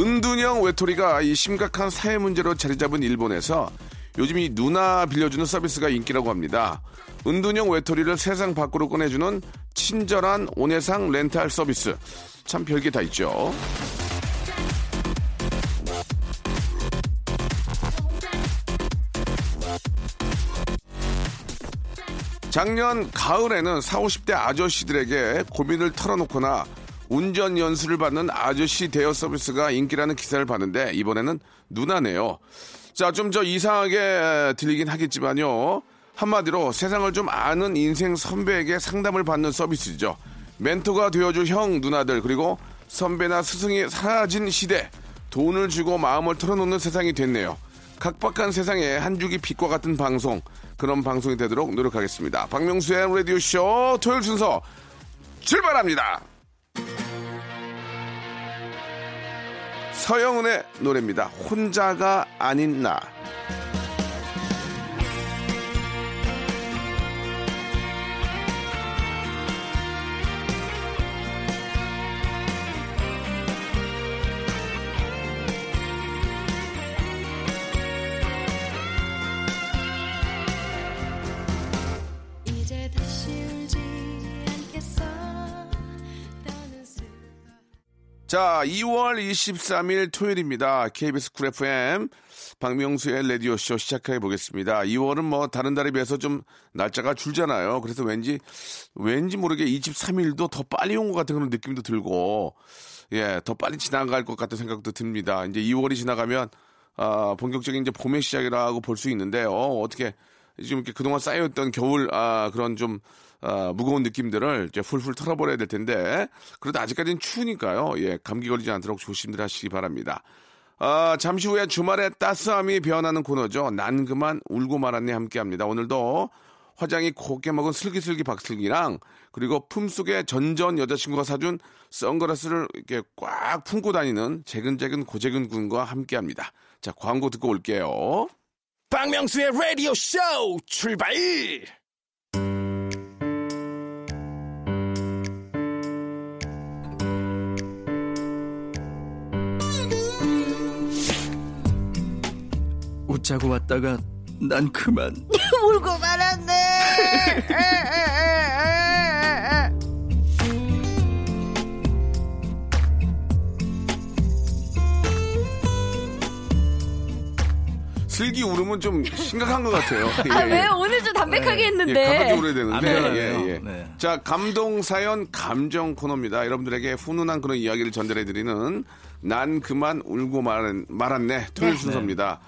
은둔형 외톨이가 이 심각한 사회 문제로 자리 잡은 일본에서 요즘 이 누나 빌려주는 서비스가 인기라고 합니다. 은둔형 외톨이를 세상 밖으로 꺼내주는 친절한 온해상 렌탈 서비스. 참 별게 다 있죠. 작년 가을에는 40, 50대 아저씨들에게 고민을 털어놓거나 운전 연수를 받는 아저씨 대여 서비스가 인기라는 기사를 봤는데 이번에는 누나네요. 자, 좀 저 이상하게 들리긴 하겠지만요. 한마디로 세상을 좀 아는 인생 선배에게 상담을 받는 서비스죠. 멘토가 되어줄 형, 누나들, 그리고 선배나 스승이 사라진 시대. 돈을 주고 마음을 털어놓는 세상이 됐네요. 각박한 세상에 한 줄기 빛과 같은 방송, 그런 방송이 되도록 노력하겠습니다. 박명수의 라디오쇼 토요일 순서 출발합니다. 서영은의 노래입니다. 혼자가 아닌 나. 자, 2월 23일 토요일입니다. KBS 쿨 FM 박명수의 라디오쇼 시작해 보겠습니다. 2월은 뭐 다른 달에 비해서 좀 날짜가 줄잖아요. 그래서 왠지, 왠지 모르게 23일도 더 빨리 온 것 같은 그런 느낌도 들고, 예, 더 빨리 지나갈 것 같은 생각도 듭니다. 이제 2월이 지나가면, 아, 본격적인 이제 봄의 시작이라고 볼 수 있는데, 어, 어떻게, 좀 이렇게 그동안 쌓여있던 겨울, 아, 그런 좀, 아, 무거운 느낌들을 이제 훌훌 털어버려야 될 텐데, 그래도 아직까지는 추우니까요. 예, 감기 걸리지 않도록 조심들 하시기 바랍니다. 아, 잠시 후에 주말에 따스함이 변하는 코너죠. 난 그만 울고 말았네 함께 합니다. 오늘도 화장이 곱게 먹은 슬기슬기 박슬기랑 그리고 품속에 전전 여자친구가 사준 선글라스를 이렇게 꽉 품고 다니는 재근재근 고재근 군과 함께 합니다. 자, 광고 듣고 올게요. 박명수의 Radio Show 출발. 웃자고 왔다가 난 그만 울고 말았네. 슬기 울음은 좀 심각한 것 같아요. 아, 예, 왜 예. 오늘 좀 담백하게 예, 했는데. 가볍게 울어야 안 되는데. 변하네요. 예, 예. 네. 자, 감동 사연 감정 코너입니다. 여러분들에게 훈훈한 그런 이야기를 전달해드리는 난 그만 울고 말았, 말았네 토요일 네. 순서입니다.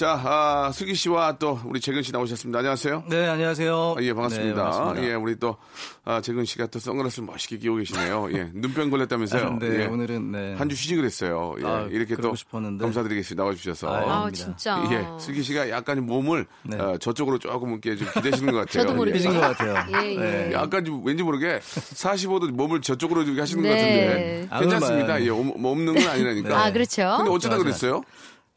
자, 아, 슬기 씨와 또 우리 재근 씨 나오셨습니다. 안녕하세요. 네 안녕하세요 아, 예, 반갑습니다. 네, 반갑습니다. 예, 우리 또, 아, 재근 씨가 또 선글라스를 멋있게 끼고 계시네요. 예, 눈병 걸렸다면서요. 아, 네 예. 오늘은 네. 한주 쉬직을 했어요. 예, 아, 이렇게 또 싶었는데. 감사드리겠습니다. 나와주셔서. 아, 아. 진짜. 예, 슬기 씨가 약간 몸을 네. 어, 저쪽으로 조금 이렇게 좀 기대시는 것 같아요. 저도 모르게. 삐진 것 같아요 예, 예. 네. 약간 좀 왠지 모르게 45도 몸을 저쪽으로 이렇게 하시는 네. 것 같은데 아, 괜찮습니다. 예, 옴- 없는 건 아니라니까. 아, 그렇죠. 근데 어쩌다 맞아요. 그랬어요?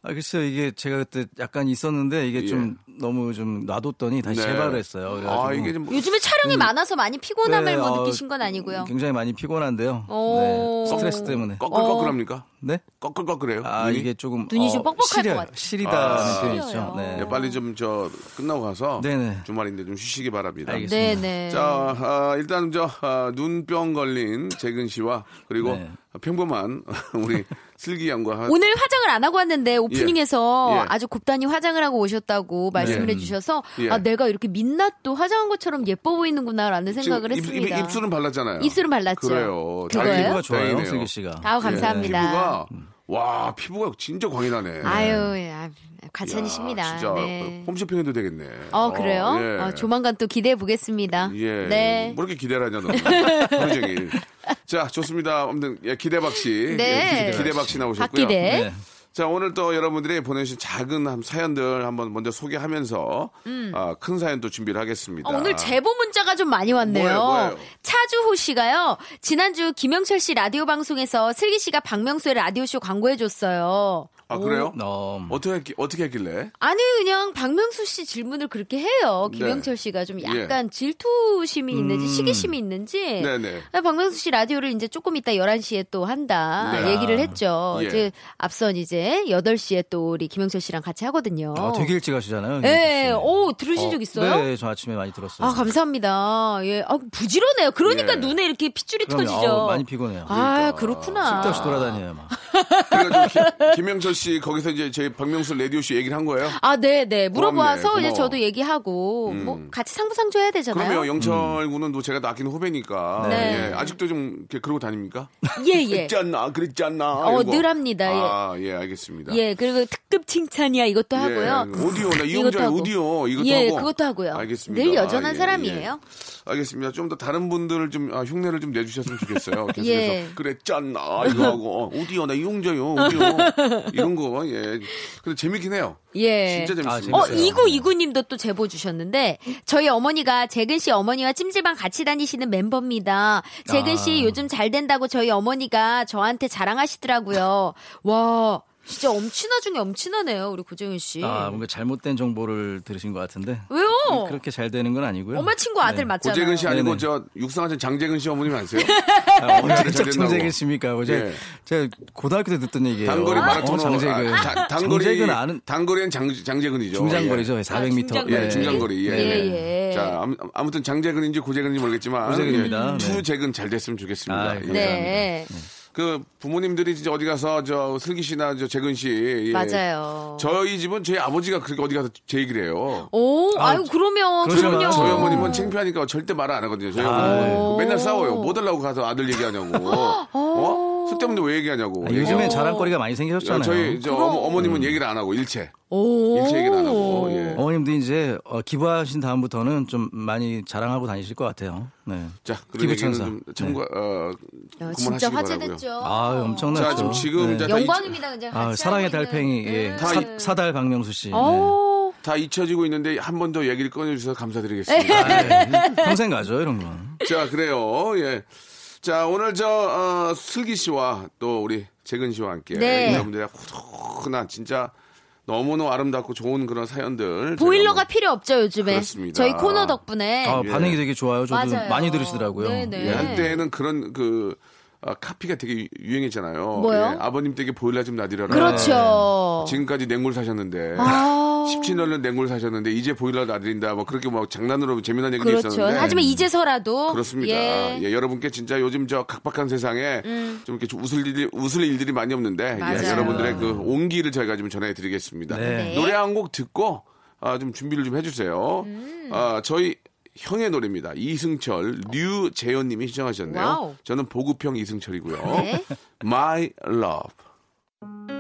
아 글쎄요 이게 제가 그때 약간 있었는데 이게 예. 좀 너무 좀 놔뒀더니 다시 네. 재발을 했어요 그래가지고 아, 이게 좀 요즘에 촬영이 많아서 많이 피곤함을 네, 뭐 어, 느끼신 건 아니고요. 굉장히 많이 피곤한데요 오. 네, 스트레스 때문에 꺼끌꺼끌합니까? 네? 꺼끌꺼끌해요. 아 눈이? 이게 조금 눈이 좀 뻑뻑할. 것 같아요. 시리다는 아. 표현이죠. 네. 예, 빨리 좀 저 끝나고 가서 네네. 주말인데 좀 쉬시기 바랍니다. 알겠습니다. 네네. 자, 아, 일단 저 아, 눈병 걸린 재근 씨와 그리고 네. 평범한 우리 슬기 양과 한- 오늘 화장을 안 하고 왔는데 오프닝에서 예. 예. 아주 곱단히 화장을 하고 오셨다고 말 씀을 예. 해주셔서 예. 아 내가 이렇게 민낯도 화장한 것처럼 예뻐 보이는구나라는 생각을 입- 했습니다. 입, 입술은 발랐잖아요. 입술은 발랐죠. 그래요. 피부가 좋아요 다행이네요. 슬기 씨가 아우 감사합니다. 피부가 와 피부가 진짜 광이 나네. 아유, 야, 야, 과찬이십니다. 진짜 네. 홈쇼핑 해도 되겠네. 어, 그래요? 예. 어, 조만간 또 기대해 보겠습니다. 예. 네. 뭐 이렇게 기대를 하냐, 너. 하루 종일. 자, 좋습니다. 아무튼, 예, 기대박 씨. 네. 예, 기대박 씨 나오셨고요. 박기대. 네. 자, 오늘 또 여러분들이 보내주신 작은 한 사연들 한번 먼저 소개하면서, 아, 큰 사연 또 준비를 하겠습니다. 어, 오늘 제보 문자가 좀 많이 왔네요. 뭐예요, 뭐예요? 차주호 씨가요. 지난주 김영철 씨 라디오 방송에서 슬기 씨가 박명수의 라디오쇼 광고해줬어요. 아, 그래요? 어, 어떻게, 했기- 어떻게 했길래? 아니 그냥 박명수 씨 질문을 그렇게 해요. 네. 김영철 씨가 좀 약간 예. 질투심이 있는지 시기심이 있는지. 네네. 아, 박명수 씨 라디오를 이제 조금 이따 11시에 또 한다 네. 얘기를 했죠. 예. 이제 앞선 이제 8시에 또 우리 김영철 씨랑 같이 하거든요. 아, 되게 일찍 하시잖아요. 예, 김수 씨. 오, 들으신 적 있어요? 네, 저 아침에 많이 들었어요. 아, 감사합니다. 예. 아, 부지런해요. 그러니까 예. 눈에 이렇게 핏줄이 그럼요. 터지죠. 아우, 많이 피곤해요. 아, 그렇구나. 쓸데없이 돌아다녀요, 막. 그래가지고 기- 김영철 씨 거기서 이제 저희 박명수 라디오쇼 얘기를 한 거예요? 아, 네, 네. 물어봐서 고맙네, 이제. 저도 얘기하고 음. 뭐 같이 상부상조 해야 되잖아요. 그러면 영철 군은 또 제가 또 아끼는 후배니까. 네. 예, 아직도 좀 이렇게 그러고 다닙니까? 예, 예. 그랬지 않나? 그랬지 않나? 어. 늘 합니다. 예. 아, 예, 알겠습니다. 예, 그리고 특급 칭찬이야 이것도 하고요. 예, 오디오, 나 이것도 이용자의 하고. 오디오 이것도 예, 하고. 그것도 하고요. 알겠습니다. 늘 여전한 아, 예, 사람이에요. 예. 알겠습니다. 좀 더 다른 분들을 좀 아, 흉내를 좀 내주셨으면 좋겠어요. 계속해서 예. 그랬잖아 이거 하고 어, 오디오 나 이용자요 오디오 이런 거 예. 근데 재밌긴 해요. 예. 진짜 아, 재밌습니다. 어, 재밌어요. 이구 이구님도 또 제보 주셨는데 저희 어머니가 재근 씨 어머니와 찜질방 같이 다니시는 멤버입니다. 재근 씨 아. 요즘 잘 된다고 저희 어머니가 저한테 자랑하시더라고요. 와, 진짜 엄친아 중에 엄친아네요, 우리 고정윤 씨. 아, 뭔가 잘못된 정보를 들으신 것 같은데. 왜요? 그렇게 잘 되는 건 아니고요. 엄마 친구 아들 네. 맞잖아요. 고재근 씨 아니고 네네. 저 육상하신 장재근 씨 어머님 아세요? 아, 언제 잘 된다고. 장재근십니까? 뭐 제가, 예. 제가 고등학교 때 듣던 얘기예요. 단거리 마라톤 어, 장재근. 아, 다- 단거리 장재근 아는 단거리 엔 장, 장재근이죠. 중장거리죠. 예. 400m. 중장거리. 예, 중장거리. 예, 예, 예. 자, 아무- 아무 튼 장재근인지 고재근인지 모르겠지만 고재근입니다. 예, 네. 투재근 잘 됐으면 좋겠습니다. 아, 예. 네. 그 부모님들이 진짜 어디 가서 저 슬기 씨나 저 재근 씨 예. 맞아요. 저희 집은 저희 아버지가 그렇게 어디 가서 제 얘기를 해요. 오, 아, 아유, 그러면, 그럼요. 저희 어머님은 창피하니까 절대 말안 하거든요. 저희 아, 어머님은 맨날 싸워요. 뭐 달라고 가서 아들 얘기하냐고. 어? 쓸데없는데 왜 얘기하냐고. 아, 요즘엔 예. 자랑거리가 많이 생기셨잖아요. 저희 저 어머, 어머 님은 얘기를 안 하고 일체 오. 일체 얘기를 안 하고. 예. 어머님도 이제 어, 기부하신 다음부터는 좀 많이 자랑하고 다니실 것 같아요. 네. 자, 기부 천사. 좀 참고 어 야, 진짜. 화제됐죠. 아, 엄청나죠. 자, 지금 지금 네. 이제 다 영광입니다, 그냥. 아, 사랑의. 달팽이 예. 네. 다 사, 이- 사달 박명수 씨. 네. 오. 다 잊혀지고 있는데 한 번 더 얘기를 꺼내주셔서 감사드리겠습니다. 네. 평생 가죠 이런 건. 자, 그래요. 예. 자, 오늘 저, 어, 슬기 씨와 또 우리 재근 씨와 함께 네. 여러분들의 후덕한 진짜 너무너무 아름답고 좋은 그런 사연들. 보일러가 필요 없죠, 요즘에. 그렇습니다. 저희 코너 덕분에. 아, 예. 반응이 되게 좋아요. 저도 맞아요. 많이 들으시더라고요. 네네. 예, 한때는 그런 그 아, 카피가 되게 유행했잖아요. 뭐요? 예, 아버님 댁에 보일러 좀 놔드려라. 그렇죠. 지금까지 냉골 사셨는데 아. 17년을 냉골 사셨는데 이제 보일러 놔드린다. 뭐 그렇게 뭐 장난으로 재미난 얘기도 그렇죠. 있었는데 하지만 이제서라도. 그렇습니다. 예. 예, 여러분께 진짜 요즘 저 각박한 세상에 좀 이렇게 좀 웃을 일이 웃을 일들이 많이 없는데 예. 여러분들의 그 온기를 저희가 좀 전해 드리겠습니다. 네. 네. 노래 한 곡 듣고 아, 좀 준비를 좀 해주세요. 음. 아, 저희 형의 노래입니다. 이승철, 류재현 님이 신청하셨네요. Wow. 저는 보급형 이승철이고요. 네. My Love.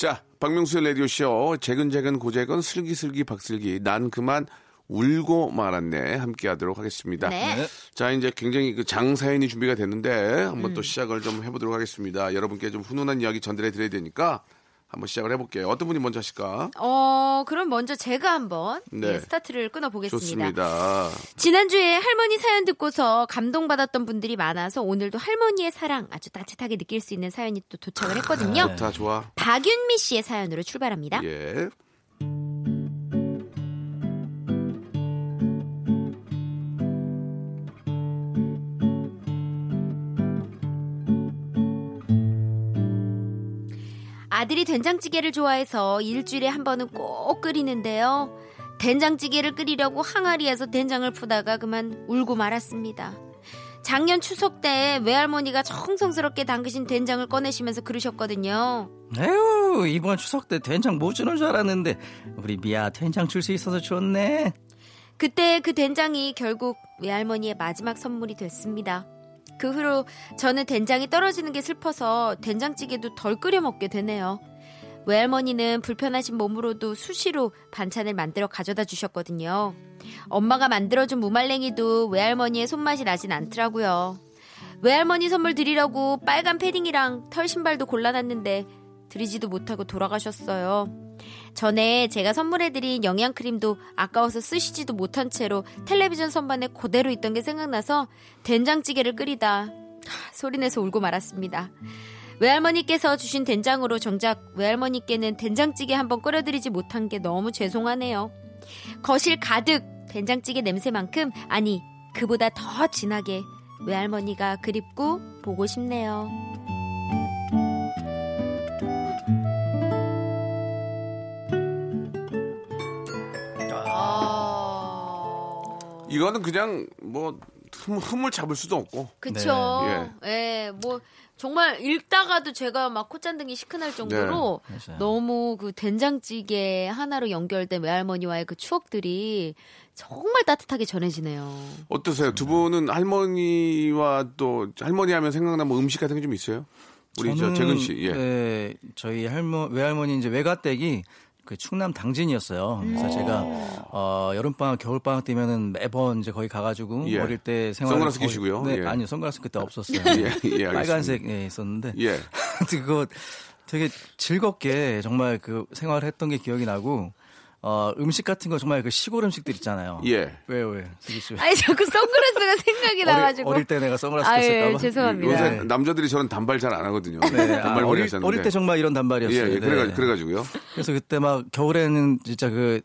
자, 박명수의 라디오쇼, 재근재근 고재근 슬기슬기 박슬기, 난 그만 울고 말았네. 함께 하도록 하겠습니다. 네. 네. 자, 이제 굉장히 그 장사연이 준비가 됐는데, 한번 또 시작을 좀 해보도록 하겠습니다. 여러분께 좀 훈훈한 이야기 전달해 드려야 되니까, 한번 시작을 해볼게요. 어떤 분이 먼저 하실까? 어, 그럼 먼저 제가 한번 네. 예, 스타트를 끊어보겠습니다. 좋습니다. 지난주에 할머니 사연 듣고서 감동받았던 분들이 많아서 오늘도 할머니의 사랑 아주 따뜻하게 느낄 수 있는 사연이 또 도착을 했거든요. 좋다, 좋아. 박윤미 씨의 사연으로 출발합니다. 예. 아들이 된장찌개를 좋아해서 일주일에 한 번은 꼭 끓이는데요. 된장찌개를 끓이려고 항아리에서 된장을 푸다가 그만 울고 말았습니다. 작년 추석 때 외할머니가 정성스럽게 담그신 된장을 꺼내시면서 그러셨거든요. 에휴 이번 추석 때 된장 못 주는 줄 알았는데 우리 미아 된장 줄 수 있어서 좋네. 그때 그 된장이 결국 외할머니의 마지막 선물이 됐습니다. 그 후로 저는 된장이 떨어지는 게 슬퍼서 된장찌개도 덜 끓여 먹게 되네요. 외할머니는 불편하신 몸으로도 수시로 반찬을 만들어 가져다 주셨거든요. 엄마가 만들어준 무말랭이도 외할머니의 손맛이 나진 않더라고요. 외할머니 선물 드리려고 빨간 패딩이랑 털 신발도 골라놨는데 드리지도 못하고 돌아가셨어요. 전에 제가 선물해드린 영양크림도 아까워서 쓰시지도 못한 채로 텔레비전 선반에 그대로 있던 게 생각나서 된장찌개를 끓이다 하, 소리내서 울고 말았습니다. 외할머니께서 주신 된장으로 정작 외할머니께는 된장찌개 한번 끓여드리지 못한 게 너무 죄송하네요. 거실 가득 된장찌개 냄새만큼 아니 그보다 더 진하게 외할머니가 그립고 보고 싶네요. 이거는 그냥 뭐 흠, 흠을 잡을 수도 없고. 그쵸. 네. 예, 뭐, 정말 읽다가도 제가 막 콧잔등이 시큰할 정도로 네. 너무 그 된장찌개 하나로 연결된 외할머니와의 그 추억들이 정말 따뜻하게 전해지네요. 어떠세요? 두 분은 할머니와 또 할머니 하면 생각나는 뭐 음식 같은 게 좀 있어요? 우리 저 저는, 재근 씨. 예. 네, 저희 할머 외할머니 이제 외가댁이 그 충남 당진이었어요. 그래서 음. 제가 어 여름 방학, 겨울 방학 때면은 매번 이제 거기 가가지고 예. 어릴 때 생활 선글라스 끼시고요? 네, 예. 아니요 선글라스 그때 없었어요. 예, 예. 빨간색 예, 있었는데 예. 그거 되게 즐겁게 정말 그 생활했던 게 기억이 나고 어 음식 같은 거 정말 그 시골 음식들 있잖아요. 예. 왜요 왜? 왜? 아니, 자꾸 선글라스가 생각이 나가지고. 어릴, 때 내가 선글라스 아유, 꼈을까봐. 죄송합니다. 요새 네. 남자들이 저런 단발 잘 안 하거든요. 네, 아, 단발 머리 어릴, 하셨는데. 어릴 때 정말 이런 예, 단발이었어요. 예. 네. 그래가, 그래가지고요. 그래서 그때 막 겨울에는 진짜 그,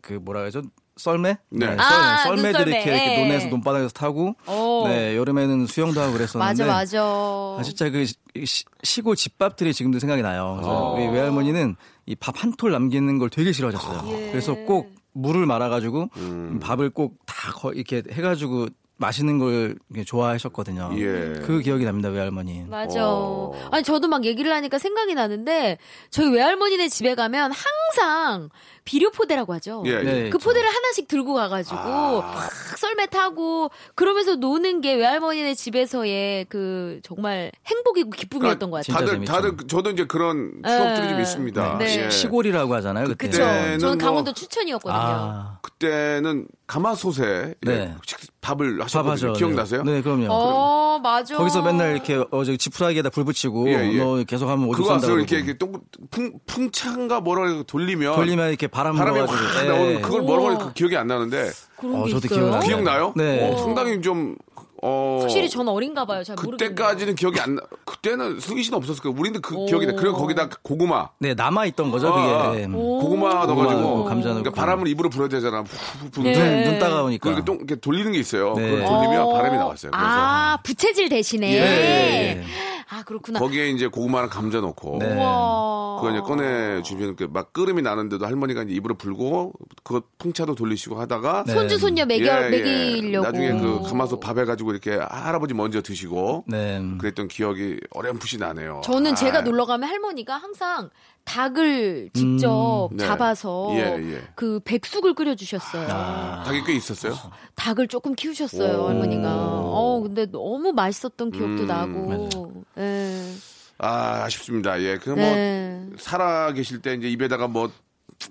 그 뭐라 그러죠? 썰매? 네. 썰, 아, 썰매들이 눈썰매. 이렇게, 이렇게 예. 논에서 논바닥에서 타고, 오. 네, 여름에는 수영도 하고 그랬었는데. 맞아, 맞아. 아, 진짜 그 시, 시- 시골 집밥들이 지금도 생각이 나요. 그래서 어. 우리 외할머니는 이 밥 한 톨 남기는 걸 되게 싫어하셨어요. 예. 그래서 꼭 물을 말아가지고 음. 밥을 꼭 다 이렇게 해가지고 마시는 걸 좋아하셨거든요. 예. 그 기억이 납니다, 외할머니. 맞아. 어. 아니, 저도 막 얘기를 하니까 생각이 나는데, 저희 외할머니네 집에 가면 항상 비료 포대라고 하죠. 예, 예. 네, 그 저- 포대를 하나씩 들고 가가지고, 막 썰매 타고, 그러면서 노는 게 외할머니네 집에서의 그, 정말 행복이고 기쁨이었던 것 같아요. 다들. 다들, 저도 이제 그런 추억들이 예. 좀 있습니다. 네. 예. 시골이라고 하잖아요, 그때. 그때는 저는 뭐- 강원도 추천이었거든요. 아, 그때는 가마솥에 네. 식- 밥을. 하셨거든요. 기억나세요? 네, 그럼요. 어, 맞아. 거기서 맨날 이렇게 어 저기 지푸라기에다 불 붙이고 예, 예. 너 계속 하면 오줌 그거? 이렇게. 이렇게 동, 풍, 풍차인가 뭐라 그래 돌리면. 돌리면 이렇게 바람 바람이 확 불어가지고 예. 나오는 그걸 뭐라고 오. 하는지 그 기억이 안 나는데. 그런 어, 게 저도 있어요? 기억나요. 기억나요? 네. 어, 상당히 좀, 어. 확실히 전 어린가 봐요. 잘. 그때까지는 기억이 안 나. 그때는 승희 씨는 없었을 거예요. 우리는 그 오. 기억이 나. 그리고 거기다 고구마. 네 남아 있던 거죠 아, 그게. 오. 고구마 넣어가지고. 감자 넣고. 그러니까 바람을 입으로 불어야 되잖아. 부는 네. 데 눈, 눈 따가우니까. 그렇게 동, 이렇게 돌리는 게 있어요. 네. 그걸 돌리면 어. 바람이 나왔어요. 그래서 아, 부채질 대신에. 예, 예, 예. 아, 그렇구나. 거기에 이제 고구마랑 감자 넣고 네. 그거 이제 꺼내 주면 그막 끓음이 나는데도 할머니가 이제 입으로 불고 그거 풍차도 돌리시고 하다가 네. 손주 손녀 먹여 예, 예. 먹이려고. 나중에 그 가마솥 밥 해 가지고 이렇게 할아버지 먼저 드시고 네. 그랬던 기억이 어렴풋이 나네요. 저는 아, 제가 놀러 가면 할머니가 항상 닭을 직접 네. 잡아서 예, 예. 그 백숙을 끓여 주셨어요. 닭이 꽤 있었어요. 닭을 조금 키우셨어요, 오. 할머니가. 어, 근데 너무 맛있었던 기억도 음, 나고. 예. 아 아쉽습니다. 예, 그뭐 네. 살아 계실 때 이제 입에다가 뭐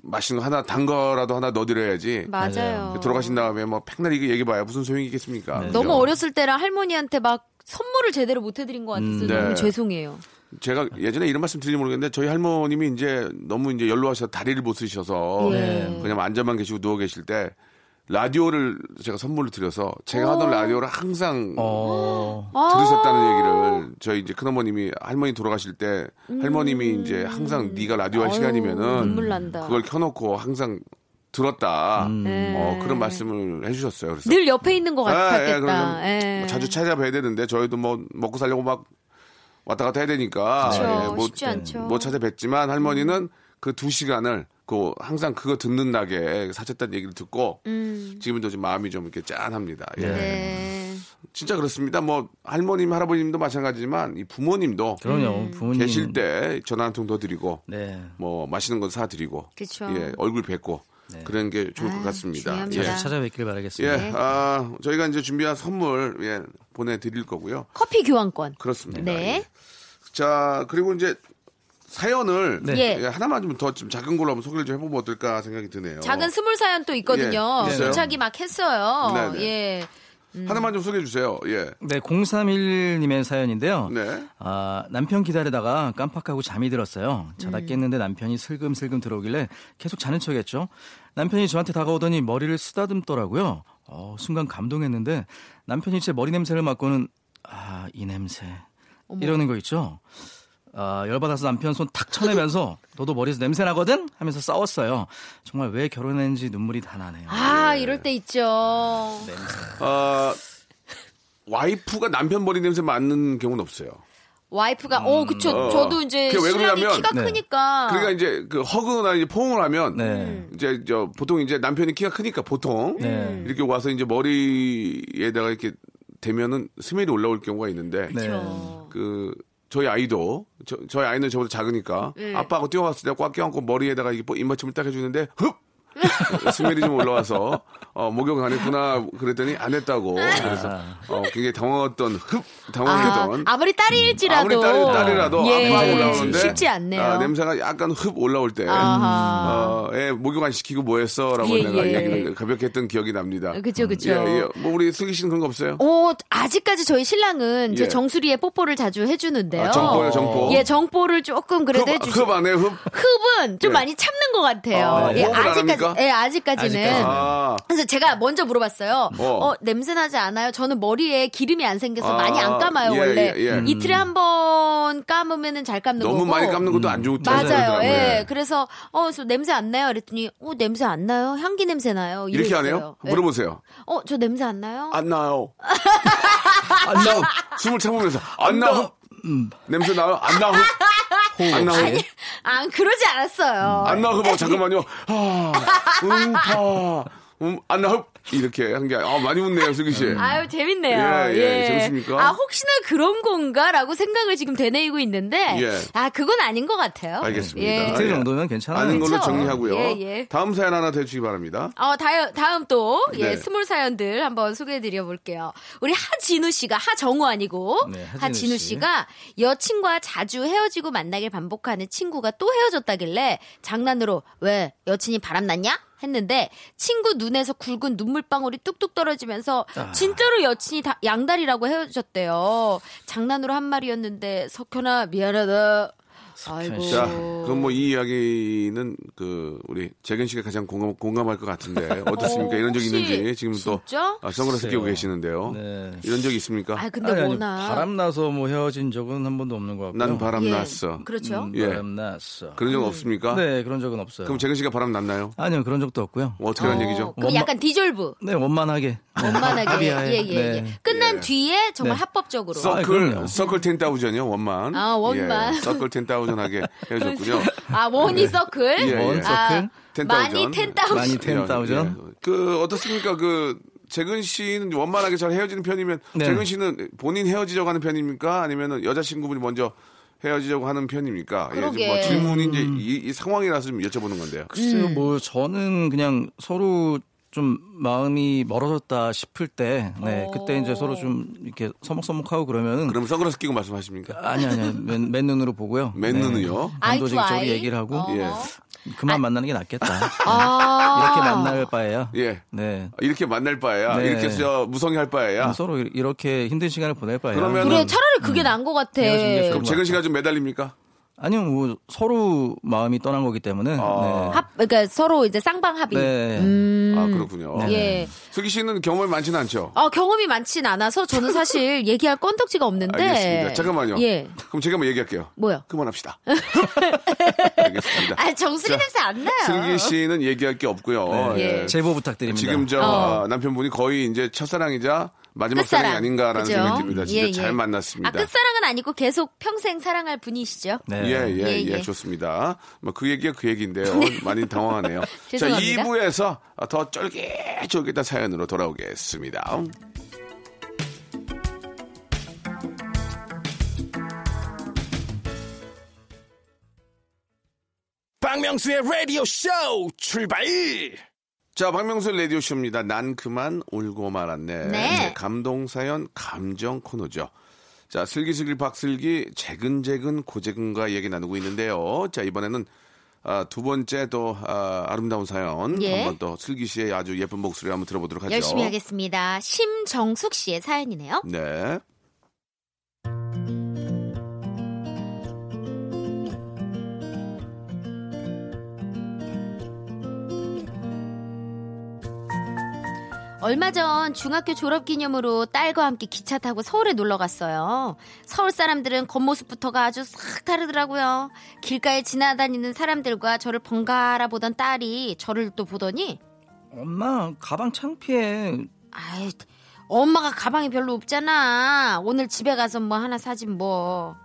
맛있는 거 하나 단 거라도 하나 넣어드려야지. 맞아요. 돌아가신 다음에 뭐 백날 이거 얘기해봐야 무슨 소용이 있겠습니까? 그죠? 너무 어렸을 때라 할머니한테 막 선물을 제대로 못 해드린 것 같아서 음, 네. 너무 죄송해요. 제가 예전에 이런 말씀 드리지 모르겠는데 저희 할머님이 이제 너무 이제 연로하셔서 다리를 못 쓰셔서 예. 그냥 앉아만 계시고 누워 계실 때 라디오를 제가 선물로 드려서 제가 하던 라디오를 항상 어. 아. 들으셨다는 얘기를 저희 이제 큰어머님이 할머니 돌아가실 때 할머님이 이제 항상 네가 라디오 할 음. 아유, 시간이면은 눈물 난다. 그걸 켜놓고 항상 들었다 네. 어, 그런 말씀을 해주셨어요. 그래서 늘 옆에 있는 것 예, 예, 같았겠다. 그래서 예. 뭐 자주 찾아뵈야 되는데 저희도 뭐 먹고 살려고 막 왔다 갔다 해야 되니까 그쵸, 예, 못, 쉽지 않죠. 못 찾아뵙지만 할머니는 그 두 시간을 그 항상 그거 듣는 낙에 사셨다는 얘기를 듣고 음. 지금도 좀 마음이 좀 이렇게 짠합니다. 예. 네. 진짜 그렇습니다. 뭐 할머님 할아버님도 마찬가지지만 이 부모님도 그럼요. 부모님 계실 때 전화 한 통 더 드리고 네. 뭐 맛있는 거 사드리고 그쵸. 예 얼굴 뵙고 그런 게 좋을 것 아, 같습니다. 중요합니다. 예. 자주 찾아뵙길 바라겠습니다. 예, 아, 저희가 이제 준비한 선물 예, 보내드릴 거고요. 커피 교환권. 그렇습니다. 네. 예. 자 그리고 이제 사연을 네. 예. 예, 하나만 좀 더 좀 작은 걸로 한번 소개를 좀 해보면 어떨까 생각이 드네요. 작은 스물 사연 또 있거든요. 예? 도착이 막 했어요. 네네. 예. 하나만 좀 소개해 주세요. 예. 네, 031님의 사연인데요. 네. 아, 남편 기다리다가 깜빡하고 잠이 들었어요. 자다 깼는데 남편이 슬금슬금 들어오길래 계속 자는 척 했죠. 남편이 저한테 다가오더니 머리를 쓰다듬더라고요. 어, 순간 감동했는데 남편이 제 머리 냄새를 맡고는 아, 이 냄새. 이러는 거 있죠. 아, 열받아서 남편 손 탁 쳐내면서 너도 머리에서 냄새 나거든? 하면서 싸웠어요. 정말 왜 결혼했는지 눈물이 다 나네요. 아, 이럴 때 있죠. 아, 와이프가 남편 머리 냄새 맡는 경우는 없어요. 와이프가, 어, 그쵸. 어. 저도 이제 신랑이 그러냐면- 키가 네. 크니까. 그러니까 이제 그 허그나 이제 포옹을 하면 네. 이제 저 보통 이제 남편이 키가 크니까 보통 네. 이렇게 와서 이제 머리에다가 이렇게 대면은 스멜이 올라올 경우가 있는데 네. 그 저희 아이도 저, 저희 아이는 저보다 작으니까 네. 아빠하고 뛰어왔을 때 꽉 껴안고 머리에다가 이게 뭐 입맞춤을 딱 해주는데 흡 스멜이 좀 올라와서 어, 목욕 안 했구나 그랬더니 안 했다고 그래서 어, 굉장히 당황했던 흡 아, 당황했던 아 무리 딸일지라도. 아무리 딸, 딸이라도 예, 아빠가 올라오는데 쉽지 않네요. 아, 냄새가 약간 흡 올라올 때 아하. 어, 애 목욕 안 시키고 뭐 했어라고 예, 내가 예. 얘기를 가볍게 했던 기억이 납니다. 그쵸, 그쵸. 예, 예. 뭐 우리 슬기 씨는 그런 거 없어요? 오, 아직까지 저희 신랑은 제 예. 정수리에 뽀뽀를 자주 해주는데요. 아, 정뽀요, 정뽀. 예, 정뽀를 조금 그래도 흡, 해주시 흡 안에 흡? 흡은 좀 예. 많이 참는 것 같아요. 아, 예, 호흡을 안 아직까지, 합니까? 예, 아직까지는. 아직까지는. 아, 그래서 제가 먼저 물어봤어요. 어. 어, 냄새 나지 않아요? 저는 머리에 기름이 안 생겨서 아, 많이 안 감아요, 예, 원래. 예, 예. 이틀에 한 번 감으면은 잘 감는 너무 거고. 많이 감는 것도 안 좋다고 맞아요. 예. 그래서 어, 그래서 냄새 안 나요? 그랬더니 어, 냄새 안 나요? 향기 냄새 나요. 이렇게 안 해요? 이랬어요. 예. 물어보세요. 어, 저 냄새 안 나요? 안 나요. 안 나요. 숨을 참으면서 안 나요. 냄새 나요? 안 나요. 안 나요. 아, 그러지 않았어요. 안 나요. 뭐 잠깐만요. 아, 음, 아, 음, 안 나요. 이렇게 한 게 아, 많이 웃네요, 슬기 씨. 아유 재밌네요. 예, 예, 재밌습니까? 아 혹시나 그런 건가라고 생각을 지금 되뇌이고 있는데 예. 아 그건 아닌 것 같아요. 알겠습니다. 예. 이틀 예. 정도면 괜찮아요. 아는 걸로 그렇죠. 정리하고요. 예, 예. 다음 사연 하나 대주시기 바랍니다. 어, 다음, 다음 또, 예, 네. 스물 사연들 한번 소개해 드려 볼게요. 우리 하진우 씨가, 하정우 아니고, 네, 하진우 하진우 씨. 씨가 여친과 자주 헤어지고 만나길 반복하는 친구가 또 헤어졌다길래 장난으로, 왜, 여친이 바람났냐? 했는데 친구 눈에서 굵은 눈물방울이 뚝뚝 떨어지면서 아. 진짜로 여친이 다 양다리라고 헤어졌대요. 장난으로 한 말이었는데 석현아 미안하다. 아이고. 자, 그럼 뭐 이 이야기는 그 우리 재근 씨가 가장 공감, 공감할 것 같은데 어떻습니까? 어, 이런 적이 혹시 있는지 지금 또 진짜? 아, 선글라스 끼고. 계시는데요. 네. 이런 적이 있습니까? 아 근데 아니, 아니, 뭐나. 바람 나서 뭐 헤어진 적은 한 번도 없는 것 같고요. 난 바람 예, 났어. 그렇죠. 예. 바람 났어. 그런 적 없습니까? 네, 그런 적은 없어요. 그럼 재근 씨가 바람 났나요? 아니요, 그런 적도 없고요. 뭐 어떻게 하는 어, 얘기죠? 그럼 약간 디졸브. 네, 원만하게. 원만하게 합의하에. 예, 예, 예. 네. 끝난 예. 뒤에 정말 네. 합법적으로. 아, 서클 그럼요. circle ten thousand이요 원만. 아, 원만. 예, circle ten thousand 하게 헤어졌군요. 아 원이 서클. 예, 예. 원 아, circle. Ten thousand. 만이 ten thousand. 만이 Ten thousand. 예. 그 어떻습니까? 그 재근 씨는 원만하게 잘 헤어지는 편이면 네. 재근 씨는 본인 헤어지려고 하는 편입니까? 아니면은 여자친구분이 먼저 헤어지려고 하는 편입니까? 예, 그러게. 뭐 질문이 이제 이, 이 상황이라서 좀 여쭤보는 건데요. 글쎄요, 음. 뭐 저는 그냥 서로 좀 마음이 멀어졌다 싶을 때, 네, 그때 이제 서로 좀 이렇게 서먹서먹하고 그러면은 그럼 선글라스 끼고 말씀하십니까? 아니 아니요, 맨, 맨 눈으로 보고요. 맨투 단도직입적으로 아이? 얘기를 하고 어. 예. 그만 만나는 게 낫겠다. 아. 이렇게 만날 바에야. 예. 네. 이렇게 만날 바에야 네. 이렇게 저 무성의 할 바에야 서로 이렇게 힘든 시간을 보낼 바에야. 그러면은- 그래 차라리 그게 나은 것 같아. 그럼 재근 씨가 좀 매달립니까? 아니요, 뭐 서로 마음이 떠난 거기 때문에. 아. 네. 합 그러니까 서로 이제 쌍방 합의. 네. 음. 아 그렇군요. 예. 슬기 씨는 경험이 많지는 않죠? 아 경험이 많진 않아서 저는 사실 얘기할 건덕지가 없는데. 알겠습니다. 잠깐만요. 예. 그럼 제가 한번 얘기할게요. 뭐요? 그만합시다. 알겠습니다. 아 정수리 냄새 안 나요. 슬기 씨는 얘기할 게 없고요. 네. 예. 제보 부탁드립니다. 지금 저 어. 아, 남편분이 거의 이제 첫사랑이자 마지막 끝사랑. 사랑이 아닌가라는 그죠? 생각이 듭니다. 진짜 예, 잘 예. 만났습니다. 아, 끝사랑은 아니고 계속 평생 사랑할 분이시죠? 네. 예, 예, 예, 예, 예. 좋습니다. 뭐 그 얘기가 그 얘기인데요. 많이 당황하네요. 자, 죄송합니다. 2부에서 더 쫄깃쫄깃한 사연으로 돌아오겠습니다. 박명수의 라디오 쇼 출발! 자, 박명수 라디오쇼입니다. 난 그만 울고 말았네. 네. 감동사연 감정 코너죠. 자, 슬기슬기 박슬기 재근재근 고재근과 얘기 나누고 있는데요. 자, 이번에는 아, 두 번째 또 아, 아름다운 사연 예. 한번 또 슬기 씨의 아주 예쁜 목소리 한번 들어보도록 하죠. 열심히 하겠습니다. 심정숙 씨의 사연이네요. 네. 얼마 전 중학교 졸업 기념으로 딸과 함께 기차 타고 서울에 놀러 갔어요. 서울 사람들은 겉모습부터가 아주 싹 다르더라고요. 길가에 지나다니는 사람들과 저를 번갈아 보던 딸이 저를 또 보더니 엄마 가방 창피해. 아이 엄마가 가방이 별로 없잖아. 오늘 집에 가서 뭐 하나 사지 뭐.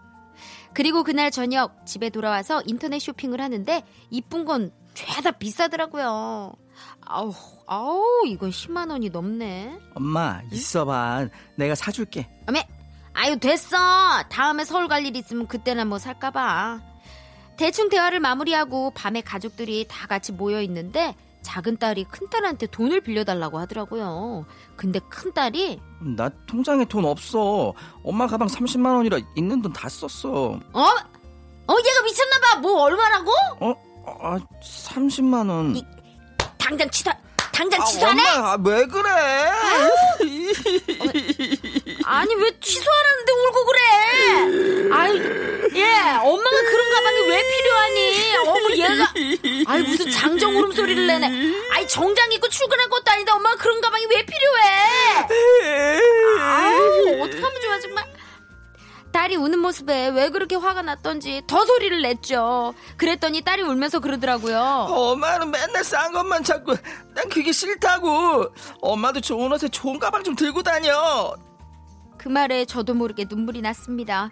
그리고 그날 저녁 집에 돌아와서 인터넷 쇼핑을 하는데 이쁜 건 죄다 비싸더라고요. 아우 아우 이건 10만 원이 넘네. 엄마 있어봐. 내가 사줄게. 어메, 아유 됐어. 다음에 서울 갈 일 있으면 그때나 뭐 살까봐. 대충 대화를 마무리하고 밤에 가족들이 다 같이 모여 있는데 작은 딸이 큰 딸한테 돈을 빌려달라고 하더라고요. 근데 큰 딸이 나 통장에 돈 없어. 엄마 가방 30만 원이라 있는 돈 다 썼어. 어? 어 얘가 미쳤나 봐. 뭐 얼마라고? 어? 아 30만 원. 이- 당장 취소. 당장 아, 취소하네. 엄마 아, 왜 그래? 아니 왜 취소하라는데 울고 그래? 아이, 예, 엄마가 그런 가방이 왜 필요하니? 어머 얘가, 아이 무슨 장정 울음소리를 내네. 아이 정장 입고 출근할 것도 아닌데 엄마가 그런 가방이 왜 필요해? 아유 어떡하면 좋아 정말. 딸이 우는 모습에 왜 그렇게 화가 났던지 더 소리를 냈죠. 그랬더니 딸이 울면서 그러더라고요. 엄마는 맨날 싼 것만 찾고 난 그게 싫다고. 엄마도 좋은 옷에 좋은 가방 좀 들고 다녀. 그 말에 저도 모르게 눈물이 났습니다.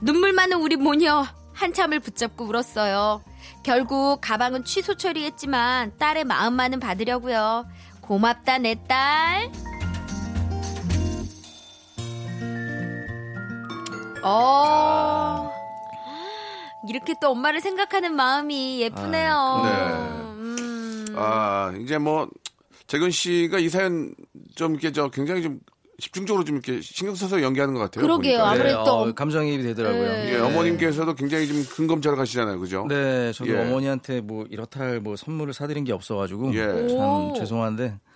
눈물 많은 우리 모녀 한참을 붙잡고 울었어요. 결국 가방은 취소 처리했지만 딸의 마음만은 받으려고요. 고맙다 내 딸. 어. 이렇게 또 엄마를 생각하는 마음이 예쁘네요. 아, 네. 음. 아, 이제 뭐 재근 씨가 이 사연 좀 이렇게 저 굉장히 좀 집중적으로 좀 이렇게 신경 써서 연기하는 것 같아요. 그러게요. 보니까. 아무래도 네, 또 어, 엄- 감정이입이 되더라고요. 네. 예, 어머님께서도 굉장히 좀 근검찰 가시잖아요, 그죠? 네, 저도 예. 어머니한테 뭐 이렇다 할 뭐 선물을 사드린 게 없어가지고 예. 참 오. 죄송한데 어,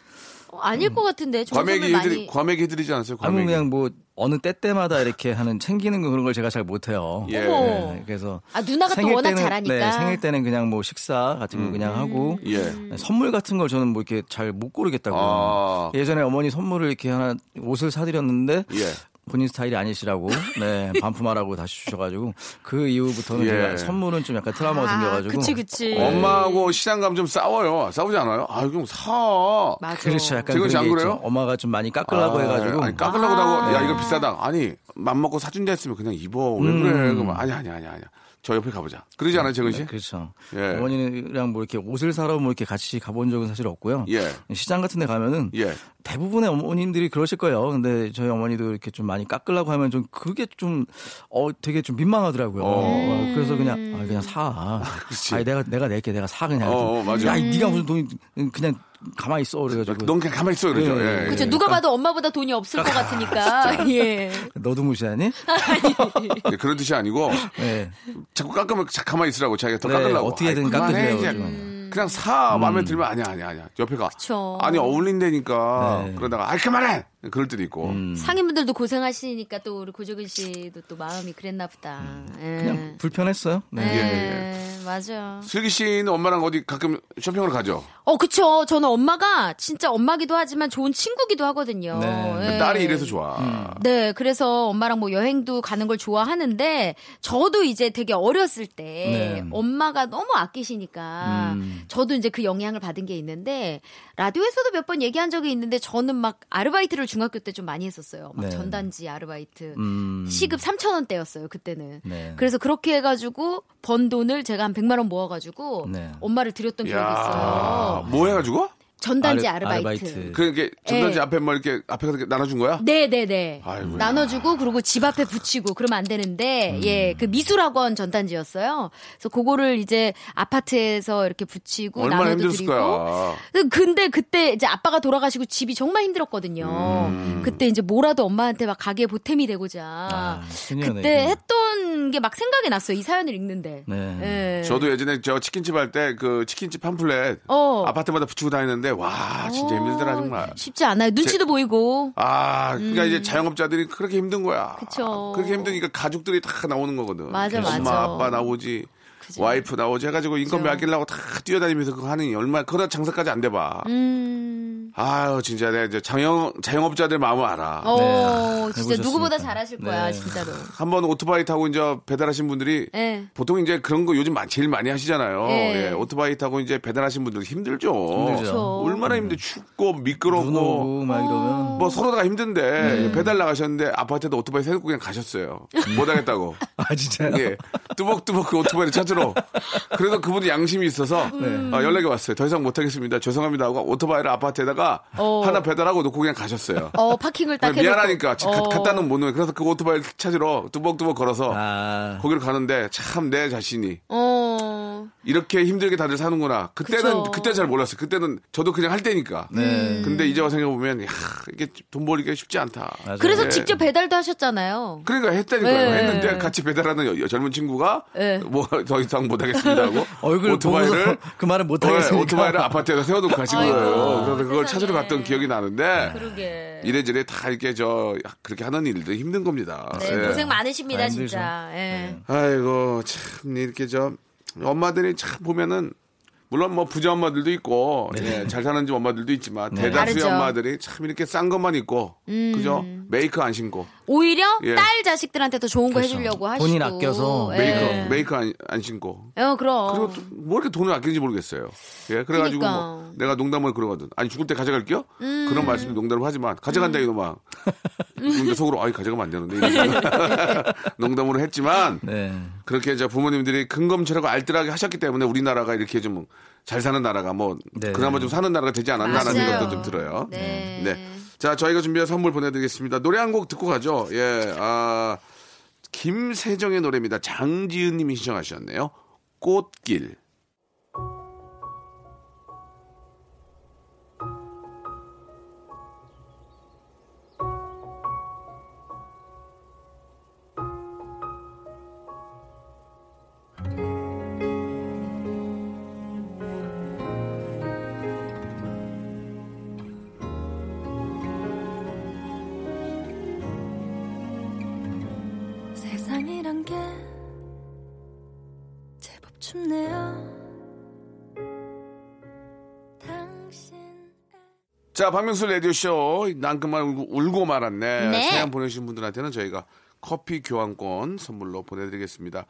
아닐 것 같은데 저 과메기 해드리, 많이 과메기 해드리지 않았어요? 아무 과메기. 그냥 뭐 어느 때 때마다 이렇게 하는 챙기는 거 그런 걸 제가 잘 못해요. 예. 어머. 네, 그래서 아 누나가 또 워낙 때는 잘하니까. 네, 생일 때는 그냥 뭐 식사 같은 거 그냥 하고 예. 네, 선물 같은 걸 저는 뭐 이렇게 잘 못 고르겠다고. 아. 예전에 어머니 선물을 이렇게 하나 옷을 사드렸는데 예. 본인 스타일이 아니시라고 네 반품하라고 다시 주셔가지고 그 이후부터는 예. 선물은 좀 약간 트라우마가 생겨가지고 아, 그치 그치. 엄마하고 시장 가면 좀 싸워요. 싸우지 않아요? 아, 그럼 사. 맞아. 그렇죠 약간 지금 그런 안게 그래요? 엄마가 좀 많이 깎으려고 아, 해가지고 아니, 깎으려고 아. 하고, 야, 이거 비싸다. 아니, 맘 먹고 사준다 했으면 그냥 입어. 왜 음. 그래? 그럼, 아니, 아니, 아니, 아니. 저 옆에 가보자. 그러지 않아요, 재근 씨? 네, 그렇죠. 예. 어머니랑 뭐 이렇게 옷을 사러 뭐 이렇게 같이 가본 적은 사실 없고요. 예. 시장 같은 데 가면은 예. 대부분의 어머님들이 그러실 거예요. 근데 저희 어머니도 이렇게 좀 많이 깎으려고 하면 좀 그게 좀, 어, 되게 좀 민망하더라고요. 어, 그래서 그냥, 아, 그냥 사. 그치. 아니, 내가, 내가 낼게. 내가 사. 그냥. 어, 어, 맞아. 야, 네가 무슨 돈이, 그냥 가만히 있어. 그래가지고. 넌 그냥 가만히 있어, 그러죠. 예, 예. 그렇죠. 예. 누가 봐도 엄마보다 돈이 없을 것 같으니까. 예. 너도 무시하니? 예, 그런 뜻이 아니고, 네. 자꾸 깎으면 자, 가만히 있으라고 자기가 더 네, 깎으려고. 어떻게든 깎으세요. 좀. 그냥 사. 마음에 들면 아니야, 아니야, 아니야. 옆에 가. 그쵸. 아니, 어울린다니까. 네. 그러다가, 아이, 그만해! 그럴 때도 있고. 음. 상인분들도 고생하시니까 또 우리 고조근 씨도 또 마음이 그랬나 보다. 예. 그냥 불편했어요. 네. 예. 예, 맞아. 슬기 씨는 엄마랑 어디 가끔 쇼핑을 가죠? 어, 그쵸. 저는 엄마가 진짜 엄마기도 하지만 좋은 친구기도 하거든요. 네. 예. 딸이 이래서 좋아. 네, 그래서 엄마랑 뭐 여행도 가는 걸 좋아하는데 저도 이제 되게 어렸을 때 네. 엄마가 너무 아끼시니까 음. 저도 이제 그 영향을 받은 게 있는데 라디오에서도 몇 번 얘기한 적이 있는데 저는 막 아르바이트를 중학교 때 좀 많이 했었어요. 막 네. 전단지 아르바이트. 음. 시급 3,000원대였어요, 그때는. 네. 그래서 그렇게 해가지고 번 돈을 제가 한 100만 원 모아가지고 네. 엄마를 드렸던 기억이 야, 있어요. 뭐 해가지고? 전단지 아르- 아르바이트. 아르바이트. 그 이게 전단지 예. 앞에 뭐 이렇게 앞에 이렇게 나눠준 거야? 네네네. 아이고야. 나눠주고 그리고 집 앞에 붙이고 그러면 안 되는데 음. 예그 미술학원 전단지였어요. 그래서 그거를 이제 아파트에서 이렇게 붙이고 얼마나 나눠도 힘들었을 드리고. 거야. 근데 그때 이제 아빠가 돌아가시고 집이 정말 힘들었거든요. 음. 그때 이제 뭐라도 엄마한테 막 가게 보탬이 되고자 아, 그때 큰일. 했던 게 막 생각이 났어요. 이 사연을 읽는데. 네. 예. 저도 예전에 저 치킨집 할 때 그 치킨집 팜플렛 어. 아파트마다 붙이고 다니는데 와 진짜 힘들더라 정말. 쉽지 않아요. 눈치도 보이고. 아, 그러니까 이제 자영업자들이 그렇게 힘든 거야. 음. 그쵸. 그렇게 힘드니까 가족들이 다 나오는 거거든. 맞아, 엄마, 맞아. 아빠 나오지. 그죠. 와이프 나오지 해가지고 인건비. 아끼려고 다 뛰어다니면서 그거 하는 게 얼마나 그러다 장사까지 안 돼봐. 음. 아유 진짜 내가 이제 자영 자영업자들 마음을 알아. 어, 네. 진짜 해보셨으니까. 누구보다 잘하실 거야, 네. 진짜로. 한번 오토바이 타고 이제 배달하신 분들이 예. 보통 이제 그런 거 요즘 마- 제일 많이 하시잖아요. 예. 예, 오토바이 타고 이제 배달하신 분들 힘들죠. 힘들죠. 얼마나 힘들 춥고 미끄럽고 막 이러면 뭐 서로 다 힘든데 네. 배달 나가셨는데 아파트에도 오토바이 세우고 그냥 가셨어요. 못 하겠다고. 아 진짜요? 예. 뚜벅뚜벅 그 오토바이를 찾으러. 그래서 그분이 양심이 있어서 음. 아, 연락이 왔어요. 더 이상 못 하겠습니다. 죄송합니다 하고 오토바이를 아파트에다가 어. 하나 배달하고 놓고 그냥 가셨어요. 어, 파킹을 딱. 미안하니까 가- 어. 갖다 놓은 못 놓은 그래서 그 오토바이를 찾으러 뚜벅뚜벅 걸어서 아, 거기를 가는데 참 내 자신이 어. 이렇게 힘들게 다들 사는구나. 그때는 그쵸. 그때 잘 몰랐어요. 그때는 저도 그냥 할 때니까. 네. 근데 이제 와 생각해 보면 야, 이게 돈 벌기가 쉽지 않다. 맞아요. 그래서 예. 직접 배달도 하셨잖아요. 그러니까 했다니까요. 네. 했는데 같이 배달하는 여- 여- 젊은 친구가 네. 뭐더 이상 못 하겠습니다 하고 얼굴 오토바이를 그 말을 못 어, 하겠으니까. 오토바이를 아파트에다 세워놓고 가신 거예요. 그래서 그걸 세상에. 찾으러 갔던 기억이 나는데 그러게. 이래저래 다 이렇게 저 그렇게 하는 일도 힘든 겁니다. 네, 예. 고생 많으십니다, 아. 진짜. 예. 아이고 참 이렇게 저 엄마들이 참 보면은 물론 뭐 부자 엄마들도 있고 예, 잘 사는 집 엄마들도 있지만 네. 대다수의 다르죠. 엄마들이 참 이렇게 싼 것만 입고 그죠 메이크 안 신고 오히려 예. 딸 자식들한테 더 좋은 거 그렇죠. 해주려고 하시고. 본인 아껴서 예. 메이크 메이크 안, 안 신고 어, 그럼. 그리고 또뭐 이렇게 돈을 아끼는지 모르겠어요. 예, 그래가지고 그러니까. 뭐 내가 농담을 그러거든. 아니 죽을 때 가져갈게요? 음. 그런 말씀도 농담을 하지만 가져간다 이놈아. 근데 속으로 아이 가져가면 안 되는데 농담으로 했지만 네. 그렇게 이제 부모님들이 근검절하고 알뜰하게 하셨기 때문에 우리나라가 이렇게 좀 잘 사는 나라가 뭐 네. 그나마 좀 사는 나라가 되지 않았나라는 맞아요. 생각도 좀 들어요. 네. 네. 자, 저희가 준비한 선물 보내드리겠습니다. 노래 한 곡 듣고 가죠. 예, 아, 김세정의 노래입니다. 장지은 님이 신청하셨네요. 꽃길. 자, 박명수 라디오쇼. 난 그만 울고, 울고 말았네. 네. 사연 보내주신 분들한테는 저희가 커피 교환권 선물로 보내드리겠습니다.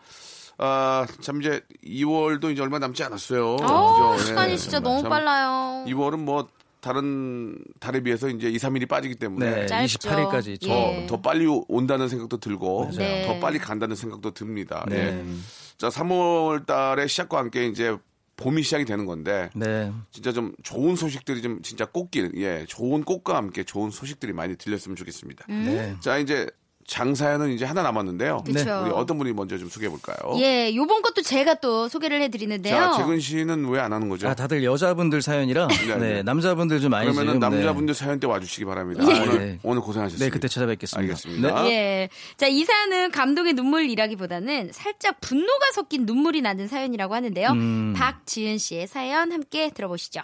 아, 참 이제 2월도 이제 얼마 남지 않았어요. 어, 그죠? 시간이 예, 진짜 정말 너무 참 빨라요. 2월은 뭐 다른 달에 비해서 이제 2, 3일이 빠지기 때문에 네. 짧죠. 28일까지 더, 예. 더 빨리 온다는 생각도 들고 네. 더 빨리 간다는 생각도 듭니다. 네. 예. 자, 3월 달의 시작과 함께 이제 봄이 시작이 되는 건데 네. 진짜 좀 좋은 소식들이 좀 진짜 꽃길, 예, 좋은 꽃과 함께 좋은 소식들이 많이 들렸으면 좋겠습니다. 네. 자, 이제 장사연은 이제 하나 남았는데요. 그쵸. 우리 어떤 분이 먼저 좀 소개해 볼까요? 예, 요번 것도 제가 또 소개를 해드리는데요. 자, 재근 씨는 왜 안 하는 거죠? 아, 다들 여자분들 사연이라 네, 네, 네. 남자분들 좀 많이 그러면은 지금, 네. 남자분들 사연 때 와주시기 바랍니다. 예. 오늘, 네. 오늘 고생하셨습니다. 네, 그때 찾아뵙겠습니다. 알겠습니다. 네. 예. 자, 이 사연은 감동의 눈물이라기보다는 살짝 분노가 섞인 눈물이 나는 사연이라고 하는데요. 음. 박지은 씨의 사연 함께 들어보시죠.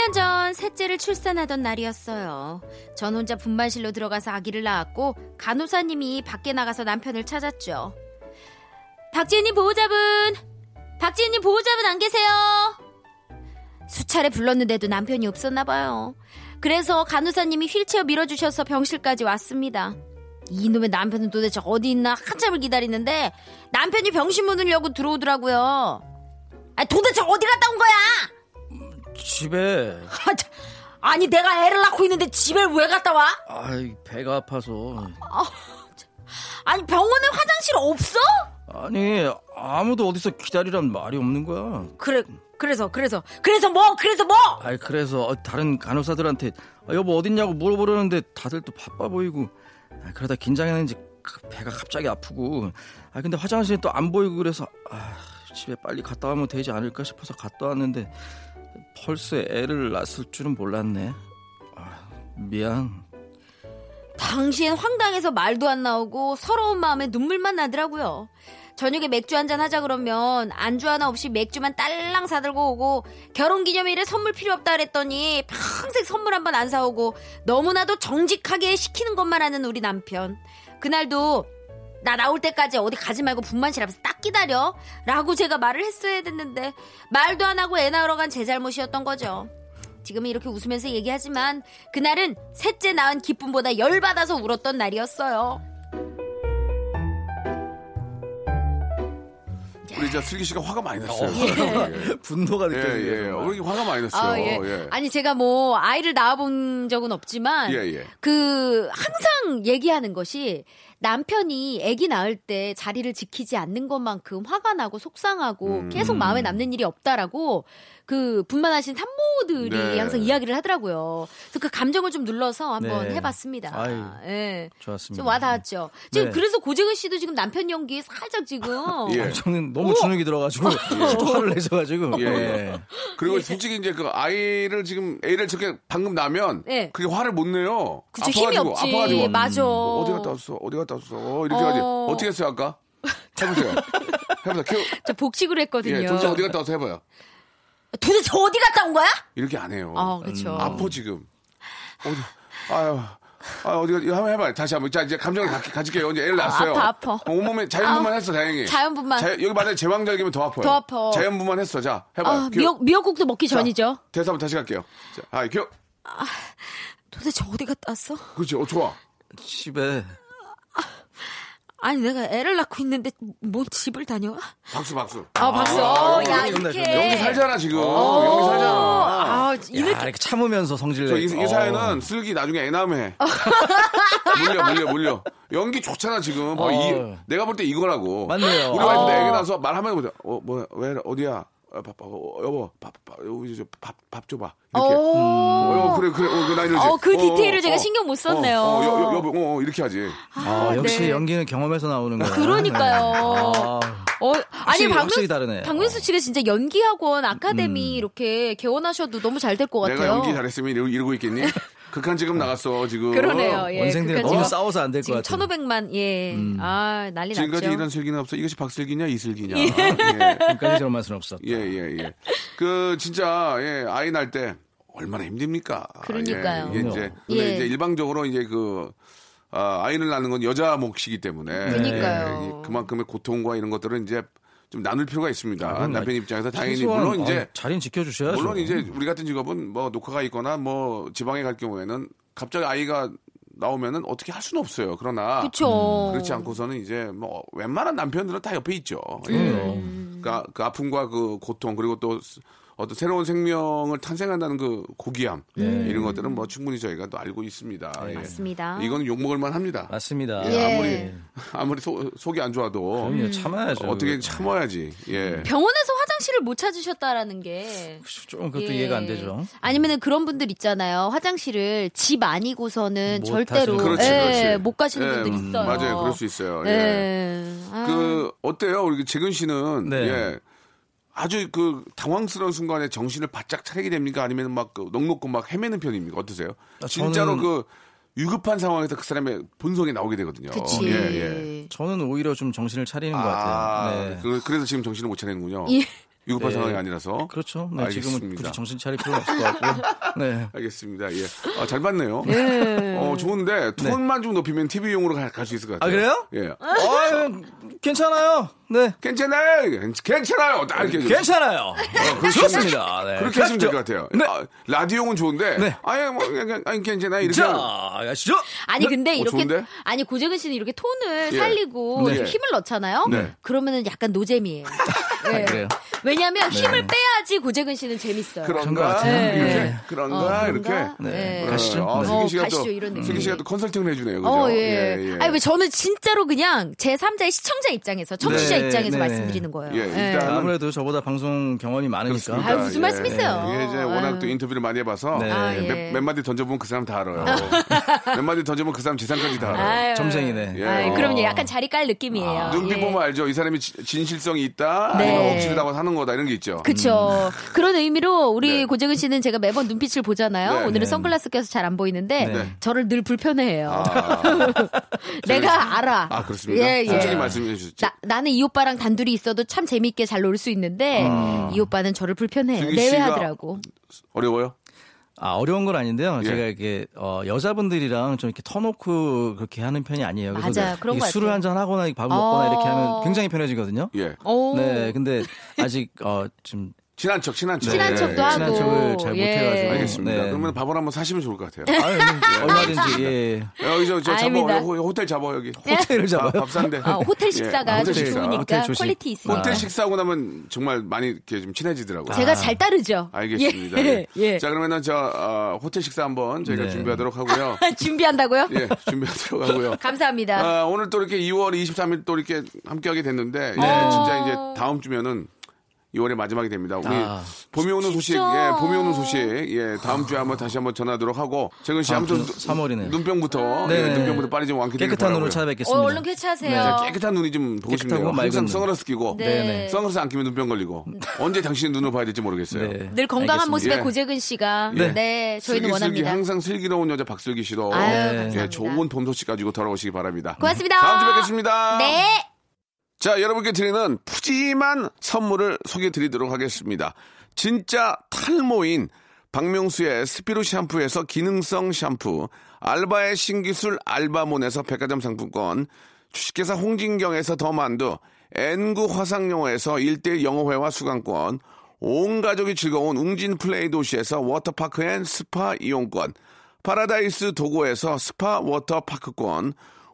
1년 시간 전 셋째를 출산하던 날이었어요. 전 혼자 분만실로 들어가서 아기를 낳았고 간호사님이 밖에 나가서 남편을 찾았죠. 박지혜님 보호자분! 박지혜님 보호자분 안 계세요? 수차례 불렀는데도 남편이 없었나 봐요. 그래서 간호사님이 휠체어 밀어주셔서 병실까지 왔습니다. 이놈의 남편은 도대체 어디 있나 한참을 기다리는데 남편이 병실 문을 열고 들어오더라고요. 아, 도대체 어디 갔다 온 거야? 집에 아, 참. 아니 내가 애를 낳고 있는데 집에 왜 갔다 와? 아이 배가 아파서 아니 병원에 화장실 없어? 아니 아무도 어디서 기다리란 말이 없는 거야. 그래 그래서 그래서 그래서 뭐 그래서 뭐? 아이 그래서 어, 다른 간호사들한테 아, 여보 어딨냐고 물어보려는데 다들 또 바빠 보이고 아, 그러다 긴장했는지 그 배가 갑자기 아프고 아 근데 화장실에 또안 보이고 그래서 아, 집에 빨리 갔다 오면 되지 않을까 싶어서 갔다 왔는데 벌써 애를 낳았을 줄은 몰랐네. 아, 미안. 당시엔 황당해서 말도 안 나오고 서러운 마음에 눈물만 나더라고요. 저녁에 맥주 한잔 하자 그러면 안주 하나 없이 맥주만 딸랑 사들고 오고 결혼 기념일에 선물 필요 없다 그랬더니 평생 선물 한 번 안 사오고 너무나도 정직하게 시키는 것만 하는 우리 남편. 그날도 나 나올 때까지 어디 가지 말고 분만실 앞에서 딱 기다려 라고 제가 말을 했어야 됐는데 말도 안 하고 애 낳으러 간 제 잘못이었던 거죠. 지금은 이렇게 웃으면서 얘기하지만 그날은 셋째 낳은 기쁨보다 열받아서 울었던 날이었어요. 우리 저 슬기 씨가 화가 많이 났어요. 예, 분노가 예, 느껴지네요. 예. 정말. 우리 화가 많이 났어요. 아, 예. 예. 아니 제가 뭐 아이를 낳아본 적은 없지만 예, 예. 그 항상 얘기하는 것이 남편이 아기 낳을 때 자리를 지키지 않는 것만큼 화가 나고 속상하고 음. 계속 마음에 남는 일이 없다라고 그 분만하신 산모들이 네. 항상 이야기를 하더라고요. 그래서 그 감정을 좀 눌러서 한번 네. 해봤습니다. 아유, 예. 좋았습니다. 좀 와닿았죠. 지금 네. 그래서 고재근 씨도 지금 남편 연기에 살짝 지금 예. 아, 저는 너무 주눅이 들어가지고 또 화를 내셔가지고 예. 예. 그리고 솔직히 이제 그 아이를 지금 애를 저렇게 방금 낳으면 예. 그게 화를 못 내요. 그쵸, 힘이 아파가지고, 없지. 아파가지고. 맞아. 어, 어디 갔다 왔어? 어디 갔다 왔어? 이렇게 어. 하지. 어떻게 했어요 아까? 해보세요. 해보세요. 키저 복식으로 했거든요. 예, 도대체 어디 갔다 와서 해봐요. 도대체 어디 갔다 온 거야? 이렇게 안 해요. 아, 그렇죠. 아파 지금. 어디? 아유. 아, 어디가, 이거 한번 해봐요. 다시 한 번. 자, 이제 감정을 가, 가질게요. 이제 애를 낳았어요. 아파, 아파. 어, 온몸에 자연분만 했어, 다행히. 자연분만. 자, 여기 만약에 제왕절개면 더 아파요. 더 아파. 자연분만 했어. 자, 해봐요. 아. 미역, 미역국도 먹기 자, 전이죠. 대사 한번 다시 갈게요. 자, 아, 기억. 도대체 어디 갔다 왔어? 그렇지. 어, 좋아. 집에 아니 내가 애를 낳고 있는데 뭐 집을 다녀와? 박수, 박수. 아 박수. 어, 야 이렇게. 연기 살잖아, 지금. 어, 연기 살잖아. 아 야, 이렇게 이렇게 참으면서 성질 저 내. 이, 이 어. 사연은 슬기 나중에 애 낳으면 해. 물려, 물려, 물려. 연기 좋잖아, 지금. 뭐 어. 이, 내가 볼 때 이거라고. 맞네요. 우리 와이프도 어. 애기 나서 말하면 보자. 어, 뭐야, 왜, 어디야? 어, 밥, 밥, 어, 여보, 밥, 밥, 여기 저 밥, 밥 줘봐. 이렇게. 어. 어, 그래, 그래, 어, 나 이러지. 어, 그 디테일을 제가 신경 못 썼네요. 어, 어, 여, 여, 여보, 어, 어, 이렇게 하지. 아, 역시 네. 연기는 경험에서 나오는 거야. 그러니까요. 아, 어, 아니 확실히, 박명, 확실히 다르네. 박명수 씨가 진짜 연기 학원 아카데미 이렇게 개원하셔도 너무 잘 될 것 같아요. 내가 연기 잘했으면 이러고 있겠니? 극한 지금 나갔어, 지금. 그러네요. 예, 원생들이 그러니까 너무 지금- 싸워서 안 될것 지금 같아요. 1,500만 예. 아 난리 지금까지 났죠. 이런 슬기는 없어. 이것이 박슬기냐, 이슬기냐. 예. 지금까지 저런 맛은 없었다. 예, 예, 예. 그, 진짜, 예, 아이 낳을 때 얼마나 힘듭니까? 그러니까요. 예, 이게 이제, 예. 근데 이제 일방적으로 이제 그, 아, 아이를 낳는 건 여자 몫이기 때문에. 그러니까요. 예, 이- 그만큼의 고통과 이런 것들은 이제 좀 나눌 필요가 있습니다. 아, 그럼 남편 입장에서 당연히, 최소한, 물론 이제, 아, 자리는 지켜주셔야죠. 물론 이제 우리 같은 직업은 뭐 녹화가 있거나 뭐 지방에 갈 경우에는 갑자기 아이가 나오면은 어떻게 할 수는 없어요. 그러나 그렇죠. 그렇지 않고서는 이제 뭐 웬만한 남편들은 다 옆에 있죠. 예. 음. 그러니까 그 아픔과 그 고통 그리고 또 어떤 새로운 생명을 탄생한다는 그 고귀함 이런 것들은 뭐 충분히 저희가 또 알고 있습니다. 예. 네. 맞습니다. 이건 욕 먹을 만합니다. 맞습니다. 예. 아무리 아무리 속, 속이 안 좋아도 그럼요, 참아야죠. 어떻게 참아야지. 예. 병원에서 화장실을 못 찾으셨다라는 게 좀 그것도 예. 이해가 안 되죠. 아니면은 그런 분들 있잖아요. 화장실을 집 아니고서는 못 절대로 그렇지, 예, 그렇지. 못 가시는 예, 분들 음, 있어요. 맞아요. 그럴 수 있어요. 예. 예. 아, 그 어때요? 우리 재근 씨는 네. 예. 아주 그 당황스러운 순간에 정신을 바짝 차리게 됩니까? 아니면 막 그 넉넉고 막 헤매는 편입니까? 어떠세요? 아, 진짜로 저는- 그 위급한 상황에서 그 사람의 본성이 나오게 되거든요. 그치. 예, 예. 저는 오히려 좀 정신을 차리는 것 아, 같아요. 네. 그, 래서 지금 정신을 못 차리는군요. 예. 위급한 네. 상황이 아니라서. 그렇죠. 네, 지금은 알겠습니다. 굳이 정신 차릴 필요는 없을 것 같고요. 네. 알겠습니다. 예. 아, 잘 봤네요. 네. 어, 좋은데 톤만 좀 높이면 TV용으로 갈 수 있을 것 아, 같아요. 그래요? 예. 아, 괜찮아요. 네. 괜찮아요. 괜찮아요. 딱 이렇게. 괜찮아요. 그렇게 좋습니다. 네. 그렇게 하시면 될 것 같아요. 네. 아, 라디오는 좋은데. 네. 아니, 뭐, 그냥, 아니, 괜찮아. 이렇게. 자, 가시죠. 아니 근데 이렇게 좋은데? 아니 고재근 씨는 이렇게 톤을 예. 살리고 네. 좀 힘을 넣잖아요. 네. 그러면은 약간 노잼이에요. 네. 그래요? 왜냐하면 힘을 빼야지 고재근 씨는 재밌어요. 그런 것 그런가? 이렇게. 네. 그런가? 어, 이렇게. 네. 네. 가시죠. 아, 네. 어, 씨가 가시죠, 또, 이런 느낌. 슬기 씨가 또 컨설팅을 해주네요. 그죠? 어, 예. 아니, 왜 저는 진짜로 그냥 제 3자의 시청자 입장에서, 청취자 네, 입장에서 네. 말씀드리는 거예요. 예, 예. 일단- 아무래도 저보다 방송 경험이 많으니까. 아유, 무슨 예. 말씀이세요? 이게 이제 워낙 아유. 또 인터뷰를 많이 해봐서 네. 아, 몇, 예. 몇 마디 던져보면 그 사람 다 알아요. 몇 마디 던져보면 그 사람 재산까지 다 알아요. 아유. 점쟁이네. 예. 아유, 어. 그럼요. 약간 자리 깔 느낌이에요. 눈빛 예. 보면 알죠. 이 사람이 지- 진실성이 있다. 네. 아니면 억지로다고 하는 거다. 이런 게 있죠. 그쵸. 그런 의미로 우리 네. 고재근 씨는 제가 매번 눈빛을 보잖아요. 네. 오늘은 네. 선글라스 껴서 잘 안 보이는데 네. 저를 늘 불편해해요. 아, 내가 알아. 아, 그렇습니다. 예, 예. 솔직히 말씀해 주셨죠. 나, 나는 이 오빠랑 단둘이 있어도 참 재밌게 잘 놀 수 있는데 이 오빠는 저를. 음. 씨가- 내외하더라고. 어려워요? 아, 어려운 건 아닌데요. 예. 제가 이렇게, 어, 여자분들이랑 좀 이렇게 터놓고 그렇게 하는 편이 아니에요. 그래서 맞아요. 그런 것 술을 같아요. 한잔 하거나 밥을 먹거나 이렇게 어. 하면 굉장히 편해지거든요. 예. 오. 네, 근데 아직, 어, 좀. 친한 척, 친한 척. 친한 예, 척도 예. 하고. 친한 척을 잘 예. 못해가지고. 알겠습니다. 네. 그러면 밥을 한번 사시면 좋을 것 같아요. 아유, 얼마든지, 예. 여기서 저 잡아, 아닙니다. 여기 호텔 잡아, 여기. 호텔을 잡아요. 밥 산대. 아, 호텔 식사가 예, 호텔 식사. 좋으니까 호텔 조식. 퀄리티 있으니까. 호텔 식사하고 나면 정말 많이 이렇게 좀 친해지더라고요. 제가 잘 따르죠. 알겠습니다. 예. 예. 예. 자, 그러면은 저, 어, 호텔 식사 한번 저희가 네. 준비하도록 하고요. 준비한다고요? 예, 준비하도록 하고요. 감사합니다. 아, 오늘 또 이렇게 2월 23일 또 이렇게 함께하게 됐는데, 네. 예, 진짜 이제 다음 주면은 2월의 마지막이 됩니다. 우리 아. 봄이 오는 소식, 진짜. 예, 봄이 오는 소식, 예, 다음 주에 한번 다시 한번 전하도록 하고, 재근 씨 다음 아무튼 주 3월이네요. 눈병부터, 네. 예, 눈병부터 빨리 좀 완쾌 되길 깨끗한 바라고요. 눈으로 어, 찾아뵙겠습니다. 얼른 쾌차하세요. 자, 깨끗한 눈이 좀 보고 싶네요. 항상 눈. 선글라스 끼고, 네. 선글라스 안 끼면 눈병 걸리고, 언제 당신의 눈을 봐야 될지 모르겠어요. 네. 늘 건강한 알겠습니다. 모습의 예. 고재근 씨가 네. 네, 저희는 슬기슬기 원합니다. 항상 슬기로운 여자 박슬기 씨도 아유, 네. 예, 좋은 봄 소식 가지고 돌아오시기 바랍니다. 고맙습니다. 다음 주에 뵙겠습니다. 네. 자, 여러분께 드리는 푸짐한 선물을 소개해 드리도록 하겠습니다. 진짜 탈모인 박명수의 스피루 샴푸에서 기능성 샴푸, 알바의 신기술 알바몬에서 백화점 상품권, 주식회사 홍진경에서 더 만두, N구 화상영어에서 1대1 영어회화 수강권, 온 가족이 즐거운 웅진 플레이 도시에서 워터파크 and 스파 이용권, 파라다이스 도고에서 스파 워터파크권,